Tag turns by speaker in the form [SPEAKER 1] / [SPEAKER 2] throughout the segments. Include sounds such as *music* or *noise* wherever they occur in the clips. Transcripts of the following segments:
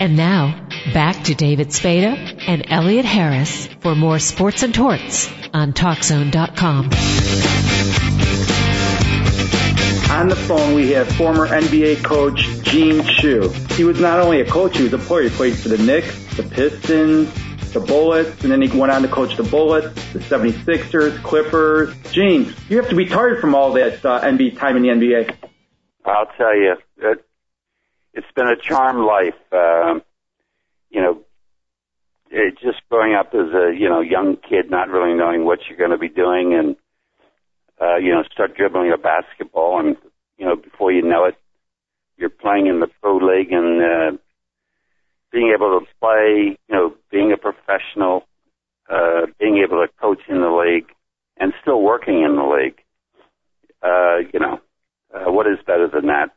[SPEAKER 1] And now, back to David Spada and Elliot Harris for more sports and torts on TalkZone.com.
[SPEAKER 2] On the phone, we have former NBA coach Gene Shue. He was not only a coach, he was a player. He played for the Knicks, the Pistons, the Bullets, and then he went on to coach the Bullets, the 76ers, Clippers. Gene, you have to be tired from all that uh, NBA time in the NBA.
[SPEAKER 3] I'll tell you, it, it's been a charmed life. Um, you know, it, just growing up as a you know young kid, not really knowing what you're going to be doing, and uh, you know, start dribbling a basketball, and you know, before you know it, you're playing in the pro league, and uh, being able to play, you know, being a professional, uh, being able to coach in the league, and still working in the league. Uh, you know, uh, what is better than that?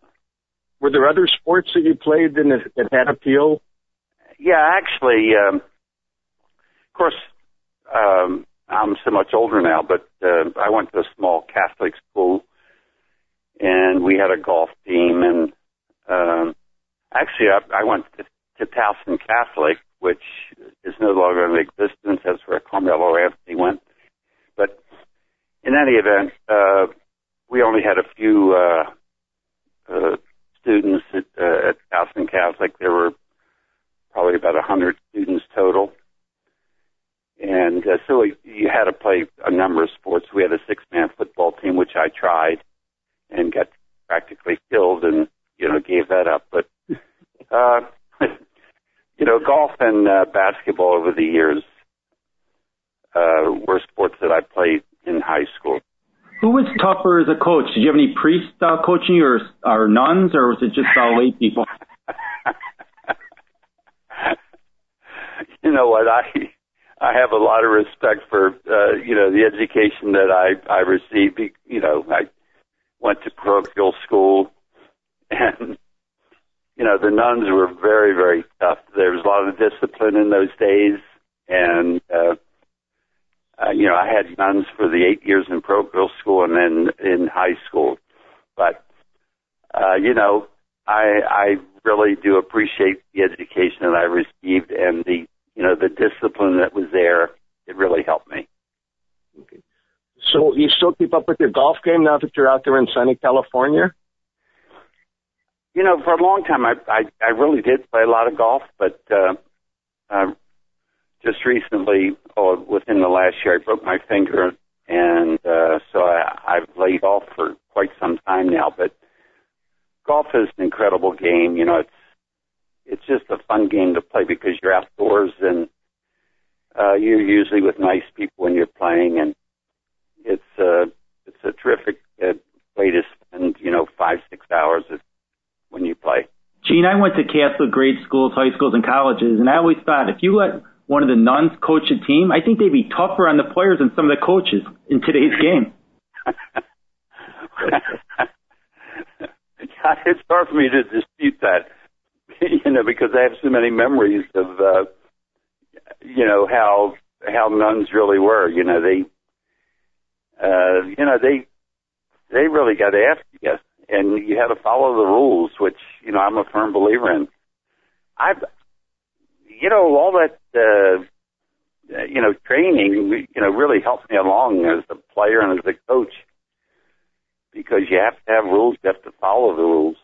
[SPEAKER 4] Were there other sports that you played that, that had appeal?
[SPEAKER 3] Yeah, actually, um, of course, um, I'm so much older now, but uh, I went to a small Catholic school, and we had a golf team. And um, actually, I, I went to, to Towson Catholic, which is no longer in existence. That's where Carmelo Anthony went. But in any event, uh, we only had a few uh, uh, students at, uh, at Towson Catholic. There were probably about a hundred students total. And uh, so you had to play a number of sports. We had a six-man football team, which I tried and got practically killed and, you know, gave that up. But, *laughs* uh, *laughs* you know, golf and uh, basketball over the years uh, were sports that I played in high school.
[SPEAKER 2] Who was tougher as a coach? Did you have any priests uh, coaching or, or nuns, or was it just all lay people? *laughs*
[SPEAKER 3] you know what I I have a lot of respect for uh, you know the education that I I received. You know I went to parochial school, *laughs* and you know the nuns were very very tough. There was a lot of discipline in those days, and uh, you know, I had nuns for the eight years in parochial school and then in high school. But, uh, you know, I, I really do appreciate the education that I received and the, you know, the discipline that was there. It really helped me.
[SPEAKER 4] Okay. So you still keep up with your golf game now that you're out there in sunny California?
[SPEAKER 3] You know, for a long time, I I, I really did play a lot of golf, but uh, uh, just recently, or within the last year, I broke my finger, and uh, so I, I've laid off for quite some time now. But golf is an incredible game. You know, it's it's just a fun game to play because you're outdoors and uh, you're usually with nice people when you're playing, and it's uh, it's a terrific uh, way to spend you know five six hours when you play.
[SPEAKER 2] Gene, I went to Catholic grade schools, high schools, and colleges, and I always thought if you let one of the nuns coach a team, I think they'd be tougher on the players than some of the coaches in today's game. *laughs*
[SPEAKER 3] it's hard for me to dispute that, *laughs* you know, because I have so many memories of, uh, you know, how how nuns really were. You know, they, uh, you know, they they really got after you, and you had to follow the rules, which you know I'm a firm believer in. I've you know, all that, uh, you know, training, you know, really helped me along as a player and as a coach because you have to have rules, you have to follow the rules.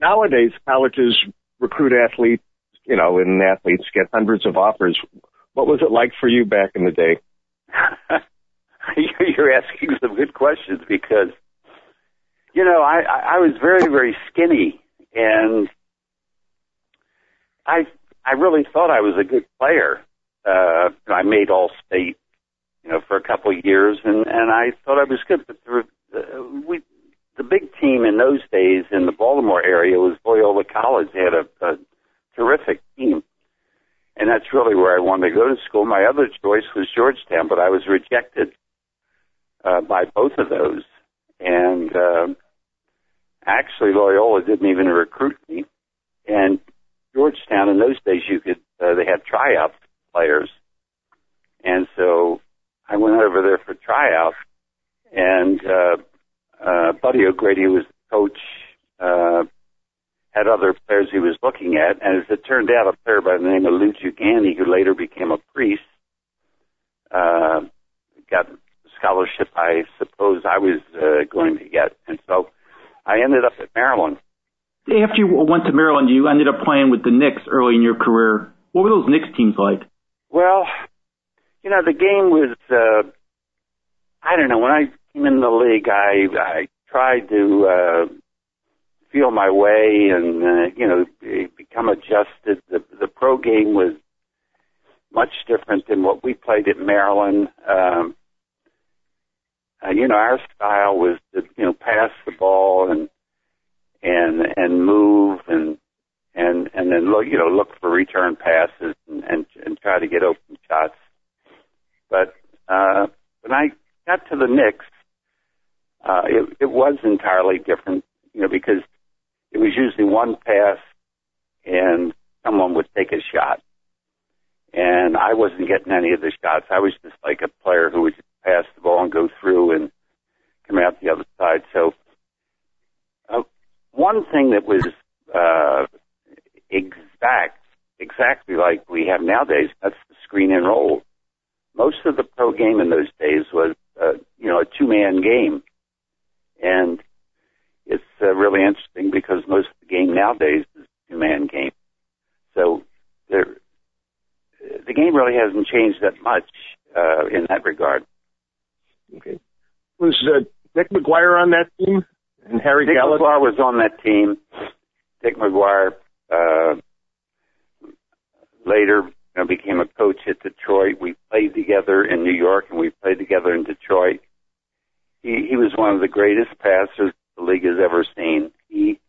[SPEAKER 4] Nowadays, colleges recruit athletes, you know, and athletes get hundreds of offers. What was it like for you back in the day? *laughs* *laughs*
[SPEAKER 3] You're asking some good questions because, you know, I, I was very, very skinny and I I really thought I was a good player. Uh, I made all state, you know, for a couple of years, and and I thought I was good. But the, uh, we, the big team in those days in the Baltimore area was Loyola College. They had a, a terrific team, and that's really where I wanted to go to school. My other choice was Georgetown, but I was rejected uh, by both of those, and uh, actually Loyola didn't even recruit me, and Georgetown in those days you could uh, they had tryout players, and so I went over there for tryouts, and uh, uh, Buddy O'Grady was the coach. Uh, had other players he was looking at, and as it turned out, a player by the name of Lou Giuliani, who later became a priest, uh, got scholarship I suppose I was uh, going to get, and so I ended up at Maryland.
[SPEAKER 2] After you went to Maryland, you ended up playing with the Knicks early in your career. What were those Knicks teams like?
[SPEAKER 3] Well, you know, the game was, uh, I don't know, when I came in the league, I, I tried to, uh, feel my way and, uh, you know, become adjusted. The, the pro game was much different than what we played at Maryland. Um, uh, you know, our style was to, you know, pass the ball and, and, and move and, and, and then look, you know, look for return passes and, and, and try to get open shots. But, uh, when I got to the Knicks, uh, it, it was entirely different, you know, because it was usually one pass and someone would take a shot. And I wasn't getting any of the shots. I was just like a player who would just pass the ball and go through and come out the other side. So, one thing that was, uh, exact, exactly like we have nowadays, that's the screen and roll. Most of the pro game in those days was, uh, you know, a two man game. And it's uh, really interesting because most of the game nowadays is a two man game. So there, the game really hasn't changed that much uh, in that regard.
[SPEAKER 4] Okay. Was uh, Dick McGuire on that team? And Harry
[SPEAKER 3] Dick
[SPEAKER 4] Gallatin?
[SPEAKER 3] McGuire was on that team. Dick McGuire uh, later you know, became a coach at Detroit. We played together in New York and we played together in Detroit. He, he was one of the greatest passers the league has ever seen. He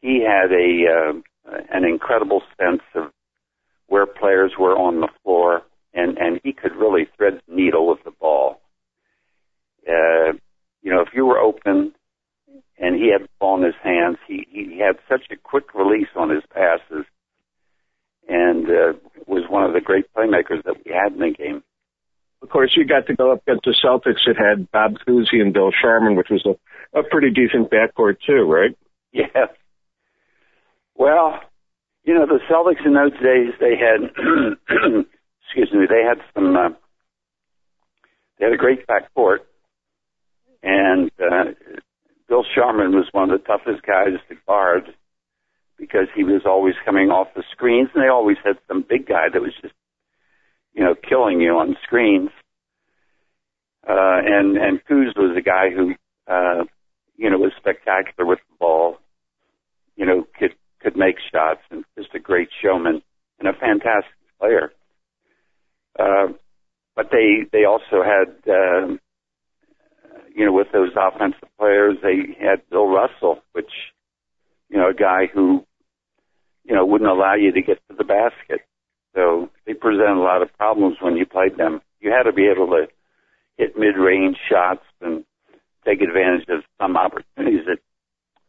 [SPEAKER 3] he had a uh, an incredible sense of where players were on the floor, and and he could really thread the needle with the ball. Uh, you know, if you were open and he had the ball in his hands, he he had such a quick release on his passes, and uh, was one of the great playmakers that we had in the game.
[SPEAKER 4] Of course, you got to go up against the Celtics that had Bob Cousy and Bill Sharman, which was a, a pretty decent backcourt too, right? *laughs*
[SPEAKER 3] Yes. Well, you know, the Celtics in those days, they had, *clears throat* excuse me, they had some, uh, they had a great backcourt, and uh, Bill Sharman was one of the toughest guys to guard because he was always coming off the screens, and they always had some big guy that was just, you know, killing you on screens. Uh, and and Cooz was a guy who, uh, you know, was spectacular with the ball. You know, could could make shots and just a great showman and a fantastic player. Uh, but they they also had, uh, you know, with those offensive players, they had Bill Russell, which, you know, a guy who, you know, wouldn't allow you to get to the basket. So they presented a lot of problems when you played them. You had to be able to hit mid-range shots and take advantage of some opportunities that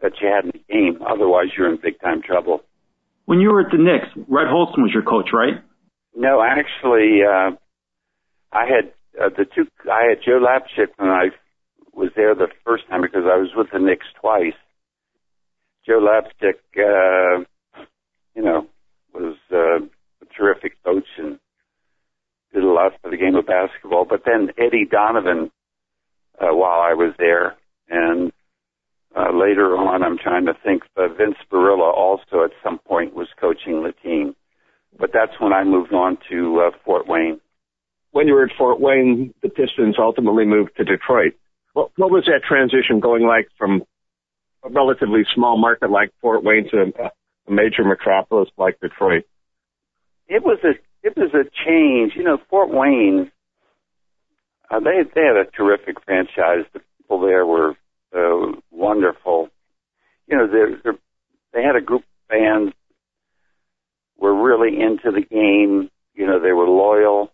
[SPEAKER 3] that you had in the game. Otherwise, you're in big time trouble.
[SPEAKER 2] When you were at the Knicks, Red Holzman was your coach, right?
[SPEAKER 3] No, actually, uh, I had uh, the two. I had Joe Lapchick when I was there the first time because I was with the Knicks twice. Joe Lapchick, uh, you know, was uh, a terrific coach and did a lot for the game of basketball. But then Eddie Donovan, uh, while I was there, and uh, later on, I'm trying to think, uh, Vince Boryla also at some point was coaching the team. But that's when I moved on to uh, Fort Wayne.
[SPEAKER 4] When you were at Fort Wayne, the Pistons ultimately moved to Detroit. What, what was that transition going like from a relatively small market like Fort Wayne to a major metropolis like Detroit?
[SPEAKER 3] It was a it was a change. You know, Fort Wayne, uh, they they had a terrific franchise. The people there were uh, wonderful. You know, they're, they had a group of fans were really into the game. You know, they were loyal.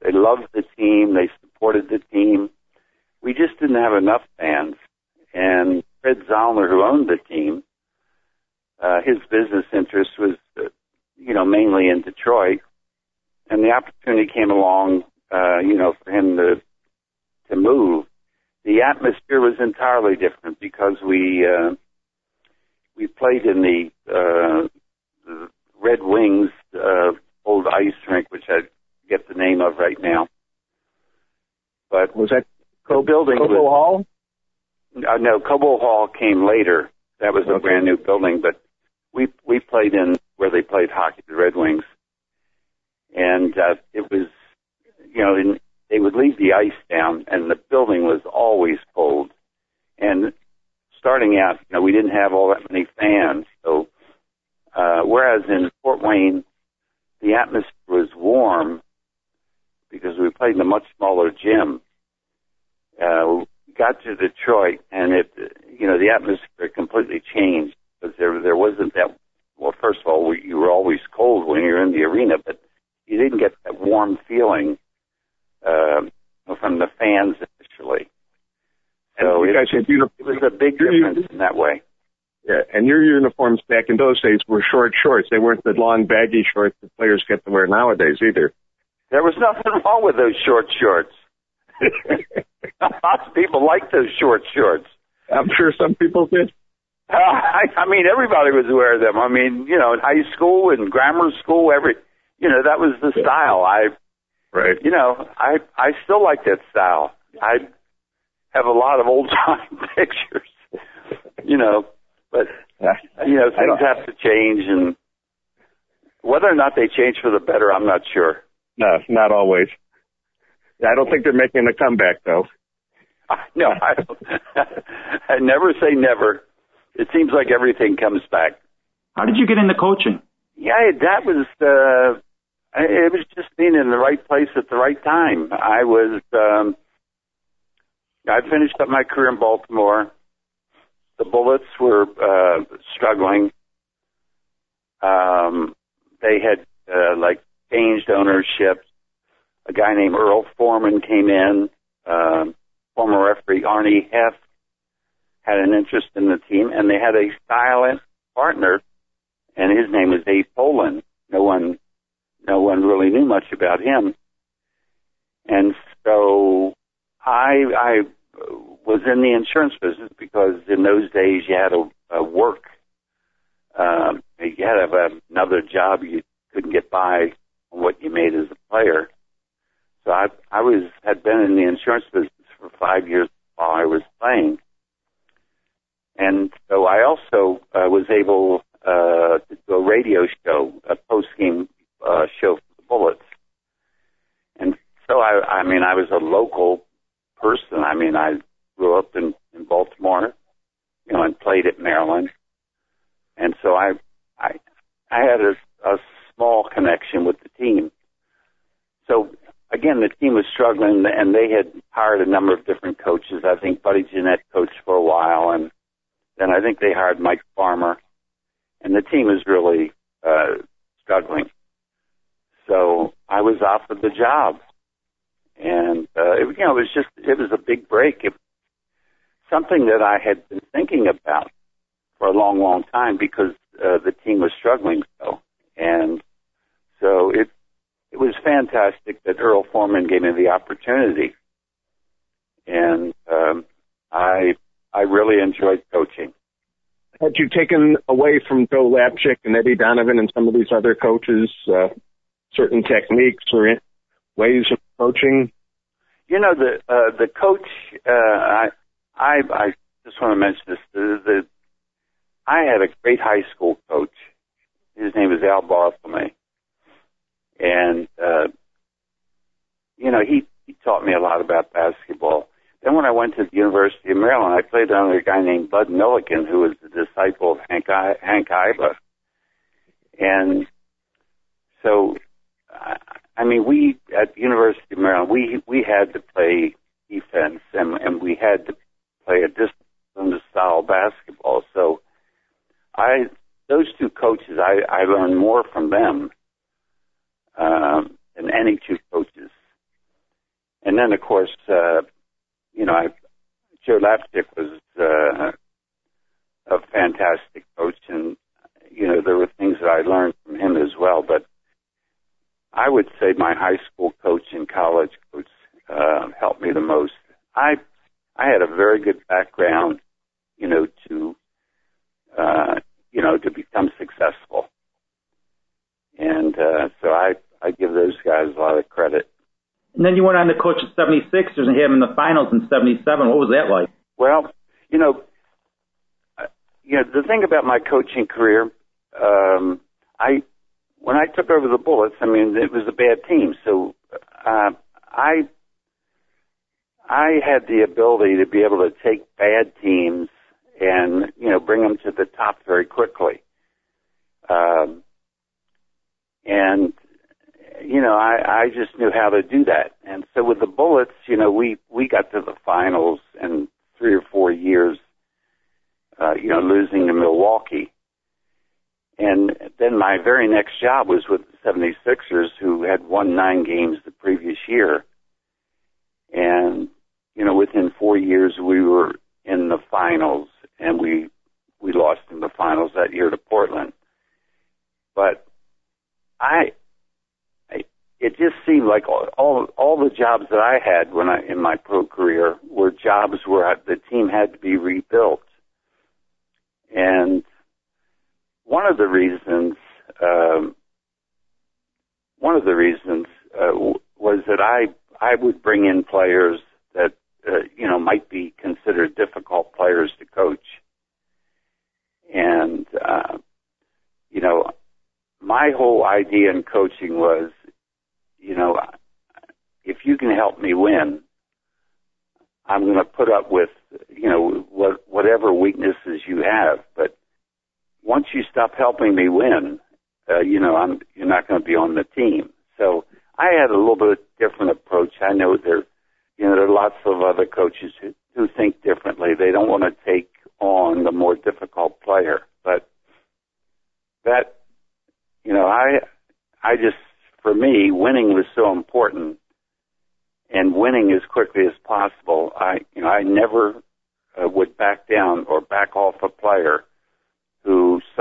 [SPEAKER 3] They loved the team. They supported the team. We just didn't have enough fans. And Fred Zollner, who owned the team, uh, his business interest was, uh, you know, mainly in Detroit. And the opportunity came along, uh, you know, for him to to move the atmosphere was entirely different because we uh, we played in the, uh, the Red Wings uh, old ice rink, which I get the name of right now. But
[SPEAKER 4] Was that Co-
[SPEAKER 3] building
[SPEAKER 4] Cobo
[SPEAKER 3] was
[SPEAKER 4] Hall?
[SPEAKER 3] uh, no Cobo Hall came later. That was a
[SPEAKER 4] Okay.
[SPEAKER 3] brand new building, but we we played in where they played hockey, the Red Wings, and uh, it was you know in, they would leave the ice down, and the building was always cold. And starting out, you know, we didn't have all that many fans, so uh, whereas in Fort Wayne, the atmosphere was warm because we played in a much smaller gym. Uh, got to Detroit, and it, you know, the atmosphere completely changed because there there wasn't that. Well, first of all, we, you were always cold when you were in the arena, but you didn't get that warm feeling uh, from the fans initially. So
[SPEAKER 4] you
[SPEAKER 3] it,
[SPEAKER 4] guys had
[SPEAKER 3] it was a big difference in that way.
[SPEAKER 4] yeah, and your uniforms back in those days were short shorts. They weren't the long baggy shorts that players get to wear nowadays either.
[SPEAKER 3] There was nothing wrong with those short shorts. Lots of people liked those short shorts.
[SPEAKER 4] I'm sure some people did.
[SPEAKER 3] Uh, I, I mean, everybody was wearing them. I mean, you know, in high school and grammar school, every, you know, that was the style. I,
[SPEAKER 4] Right.
[SPEAKER 3] you know, I, I still like that style. I have a lot of old *laughs* time pictures, you know, but you know, things have to change, and whether or not they change for the better, I'm not sure.
[SPEAKER 4] No, not always. I don't think they're making a comeback though. *laughs*
[SPEAKER 3] No, I, don't- *laughs* I never say never. It seems like everything comes back.
[SPEAKER 5] How did you get into coaching?
[SPEAKER 3] Yeah, that was uh it was just being in the right place at the right time. I was um I finished up my career in Baltimore. The Bullets were uh struggling. Um they had uh like changed ownership. A guy named Earl Foreman came in. Um former referee Arnie Heft had an interest in the team and they had a silent partner and his name was Abe Pollin. No one, no one really knew much about him, and so I, I was in the insurance business because in those days you had to work. Um, you had have another job. You couldn't get by on what you made as a player. So I, I was had been in the insurance business for five years while I was playing, and so I also uh, was able uh, to do a radio show, a post game uh, show for the Bullets. And so I, I mean, I was a local person. I mean, I grew up in, in Baltimore, you know, and played at Maryland. And so I, I, I had a, a small connection with the team. So again, the team was struggling and they had hired a number of different coaches. I think Buddy Jeannette coached for a while and then I think they hired Mike Farmer and the team is really uh, struggling. So I was offered the job, and uh, it, you know, it was just it was a big break. It, something that I had been thinking about for a long, long time because uh, the team was struggling so, and so it it was fantastic that Earl Foreman gave me the opportunity, and um, I I really enjoyed coaching.
[SPEAKER 4] Had you taken away from Joe Lapchick and Eddie Donovan and some of these other coaches uh, certain techniques or ways of coaching?
[SPEAKER 3] You know the uh, the coach. Uh, I I I just want to mention this. The, the I had a great high school coach. His name is Al Bartholomew, and uh, you know he he taught me a lot about basketball. Then when I went to the University of Maryland, I played under a guy named Bud Millikan, who was the disciple of Hank I, Hank Iba, and so I, mean we at the University of Maryland we we had to play defense and and we had to play a disciplined style basketball. So I those two coaches I I learned more from them um, than any two coaches. And then of course uh, you know I Joe Lapchick was uh, a fantastic coach and you know there were things that I learned from him as well, but I would say my high school coach and college coach uh, helped me the most. I I had a very good background, you know, to uh, you know to become successful,
[SPEAKER 2] and
[SPEAKER 3] uh, so I I give those guys a lot of credit.
[SPEAKER 2] And then you went on to coach the 76ers and hit them in the finals in 77. What was that like?
[SPEAKER 3] Well, you know, uh, you know the thing about my coaching career, um, I when I took over the Bullets, I mean, it was a bad team. So, uh, I, I had the ability to be able to take bad teams and, you know, bring them to the top very quickly. Um, and you know, I, I just knew how to do that. And so with the Bullets, you know, we, we got to the finals in three or four years, uh, you know, losing to Milwaukee. And then my very next job was with the 76ers who had won nine games the previous year. And, you know, within four years we were in the finals and we, we lost in the finals that year to Portland. But I, it just seemed like all, all all the jobs that I had when I in my pro career were jobs where the team had to be rebuilt, and one of the reasons um, one of the reasons uh, was that I I would bring in players that uh, you know might be considered difficult players to coach, and uh, you know my whole idea in coaching was you know, if you can help me win, I'm going to put up with, you know, what, whatever weaknesses you have. But once you stop helping me win, uh, you know, I'm, you're not going to be on the team. So I had a little bit different approach. I know there, you know, there are lots of other coaches who, who think differently. They don't want to take on the more difficult player, but that, you know, I, I just for me, winning was so important and winning as quickly as possible. I, you know, I never uh, would back down or back off a player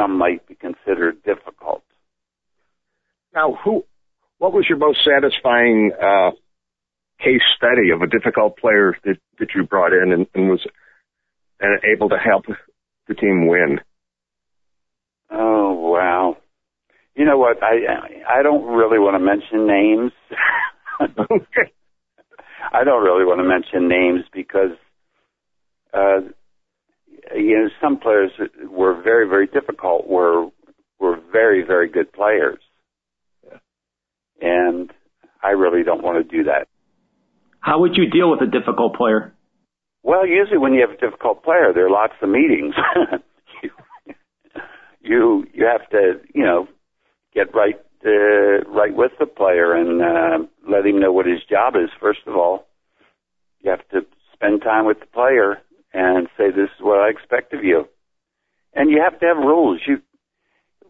[SPEAKER 3] some might be considered difficult.
[SPEAKER 4] Now, who, what was your most satisfying uh, case study of a difficult player that, that you brought in and, and was and able to help the team win?
[SPEAKER 3] Oh wow! You know what? I I don't really want to mention names.
[SPEAKER 4] okay. *laughs*
[SPEAKER 3] I don't really want to mention names because uh, you know some players were very very difficult. Were were very very good players,
[SPEAKER 4] yeah.
[SPEAKER 3] and I really don't want to do that.
[SPEAKER 5] How would you deal with a difficult player?
[SPEAKER 3] Well, usually when you have a difficult player, there are lots of meetings. *laughs* you, you you have to you know get right uh, right with the player and uh, let him know what his job is. First of all, you have to spend time with the player and say, "This is what I expect of you," and you have to have rules. You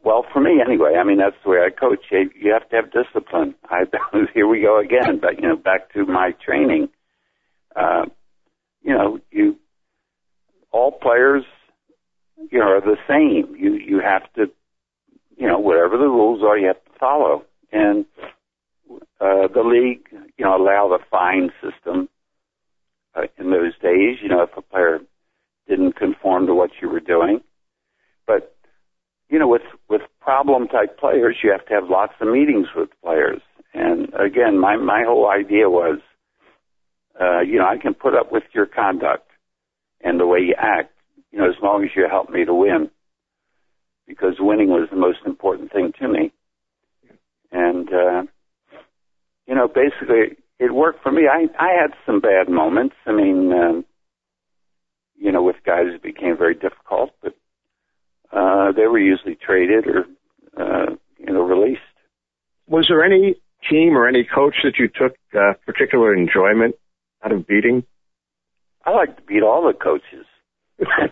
[SPEAKER 3] well, for me anyway. I mean, that's the way I coach. You, have to have discipline. I *laughs* here we go again, but you know, back to my training. Uh, you know, you all players, you know, are the same. You you have to you know, whatever the rules are, you have to follow. And uh, the league, you know, allow the fine system uh, in those days. You know, if a player didn't conform to what you were doing, but you know, with with problem type players, you have to have lots of meetings with players. And again, my my whole idea was, uh, you know, I can put up with your conduct and the way you act, you know, as long as you help me to win because winning was the most important thing to me. And, uh, you know, basically it worked for me. I, I had some bad moments. I mean, um, you know, with guys it became very difficult, but, uh, they were usually traded or, uh, you know, released.
[SPEAKER 4] Was there any team or any coach that you took uh, particular enjoyment out of beating?
[SPEAKER 3] I like to beat all the coaches. *laughs*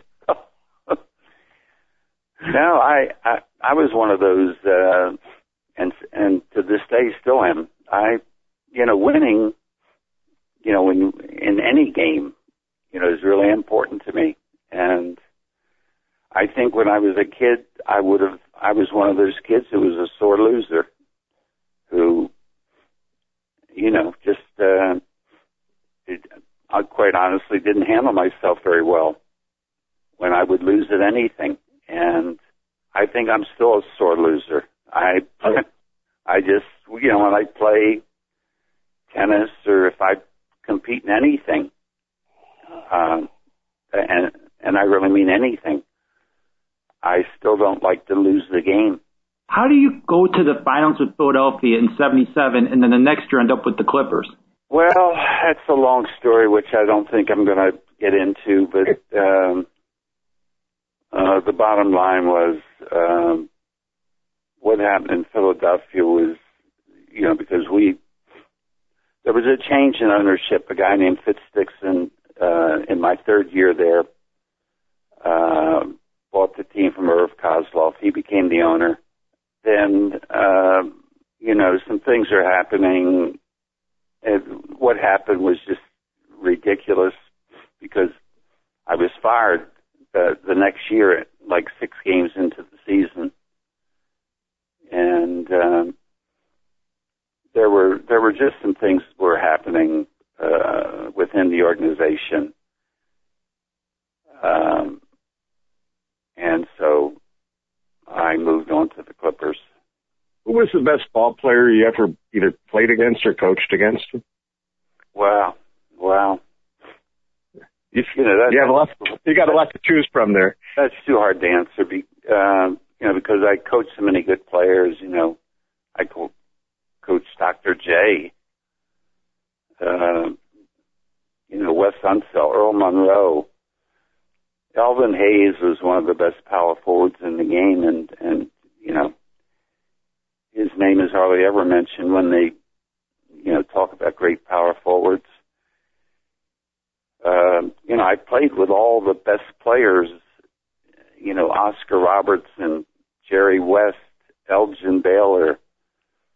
[SPEAKER 3] No, I, I I was one of those, uh, and and to this day still am. I, you know, winning, you know, when in any game, you know, is really important to me. And I think when I was a kid, I would have. I was one of those kids who was a sore loser, who, you know, just uh, it, I quite honestly didn't handle myself very well when I would lose at anything and I think I'm still a sore loser. I *laughs* I just you know when I play tennis or if I compete in anything, uh, and and I really mean anything, I still don't like to lose the game.
[SPEAKER 5] How do you go to the finals with Philadelphia in 77 and then the next year end up with the Clippers?
[SPEAKER 3] Well, that's a long story, which I don't think I'm going to get into, but um, uh, the bottom line was um, what happened in Philadelphia was, you know, because we there was a change in ownership. A guy named Fitz Dixon uh, in my third year there uh, bought the team from Irv Kosloff. He became the owner. Then, uh, you know, some things are happening. And what happened was just ridiculous because I was fired the, the next year, like six games into the season, and um, there were there were just some things were happening uh, within the organization, um, and so I moved on to the Clippers.
[SPEAKER 4] Who was the best ball player you ever either played against or coached against?
[SPEAKER 3] Wow, wow.
[SPEAKER 4] You,
[SPEAKER 3] You know, that,
[SPEAKER 4] you have a lot. You got a lot to choose from there.
[SPEAKER 3] That's too hard to answer. Be, uh, you know, because I coach so many good players. You know, I co- coach Dr. J. Uh, you know, Wes Unseld, Earl Monroe. Elvin Hayes was one of the best power forwards in the game, and and you know, his name is hardly ever mentioned when they, you know, talk about great power forwards. Uh, you know, I played with all the best players. You know, Oscar Robertson, Jerry West, Elgin Baylor,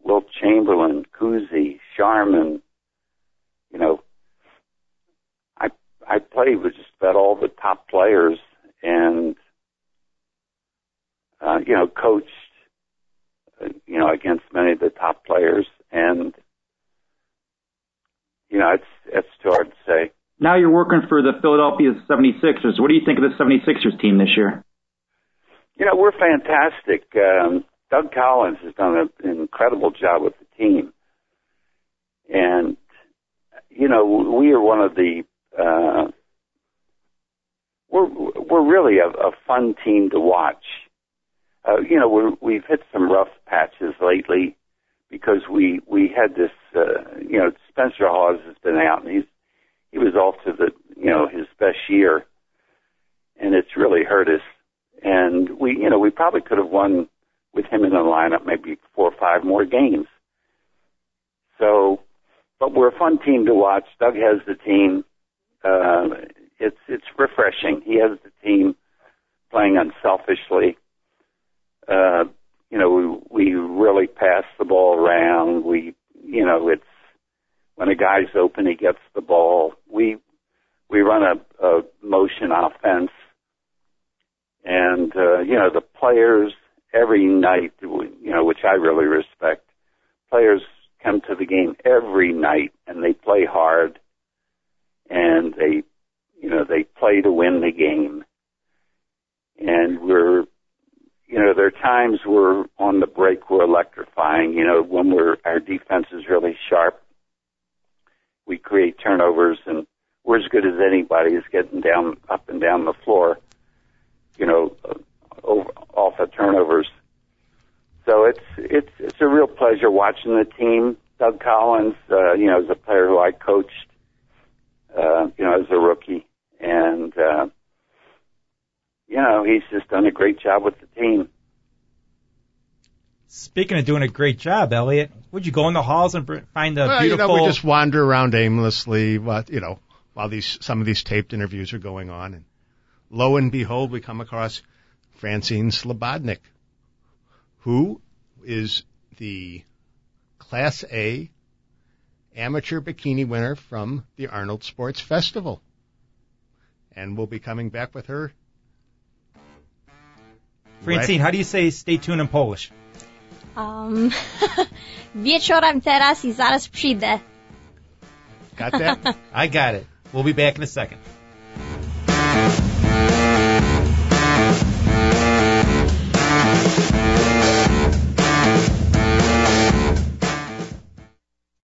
[SPEAKER 3] Wilt Chamberlain, Cousy, Sharman. You know, I I played with just about all the top players, and uh, you know, coached. Uh, you know, against many of the top players, and you know, it's it's too hard to say.
[SPEAKER 5] Now you're working for the Philadelphia 76ers. What do you think of the 76ers team this year?
[SPEAKER 3] You know, we're fantastic. Um, Doug Collins has done a, an incredible job with the team. And, you know, we are one of the, uh, we're, we're really a, a fun team to watch. Uh, you know, we're, we've hit some rough patches lately because we, we had this, uh, you know, Spencer Hawes has been out and he's, he was off to the, you know, his best year and it's really hurt us. And we, you know, we probably could have won with him in the lineup maybe four or five more games. So, but we're a fun team to watch. Doug has the team. Uh, it's it's refreshing. He has the team playing unselfishly. Uh, you know, we, we really pass the ball around. We, you know, it's when a guy's open, he gets the ball. We we run a, a motion offense, and uh, you know the players every night, you know, which I really respect. Players come to the game every night and they play hard, and they, you know, they play to win the game. And we're, you know, there are times we're on the break, we're electrifying. You know, when we're our defense is really sharp, we create turnovers, and we're as good as anybody is getting down up and down the floor. You know, over, off of turnovers. So it's it's it's a real pleasure watching the team. Doug Collins, uh, you know, is a player who I coached, uh, you know, as a rookie, and uh, you know, he's just done a great job with the team.
[SPEAKER 6] Speaking of doing a great job, Elliot, would you go in the halls and br- find a
[SPEAKER 7] well,
[SPEAKER 6] beautiful?
[SPEAKER 7] you know, we just wander around aimlessly, but you know, while these some of these taped interviews are going on, and lo and behold, we come across Francine Slobodnik, who is the Class A amateur bikini winner from the Arnold Sports Festival. And we'll be coming back with her.
[SPEAKER 6] Francine, how do you say stay tuned in Polish?
[SPEAKER 8] Um, *laughs* wieczorem teraz i zaraz przyjdę.
[SPEAKER 7] Got that? *laughs*
[SPEAKER 6] I got it. We'll be back in a second.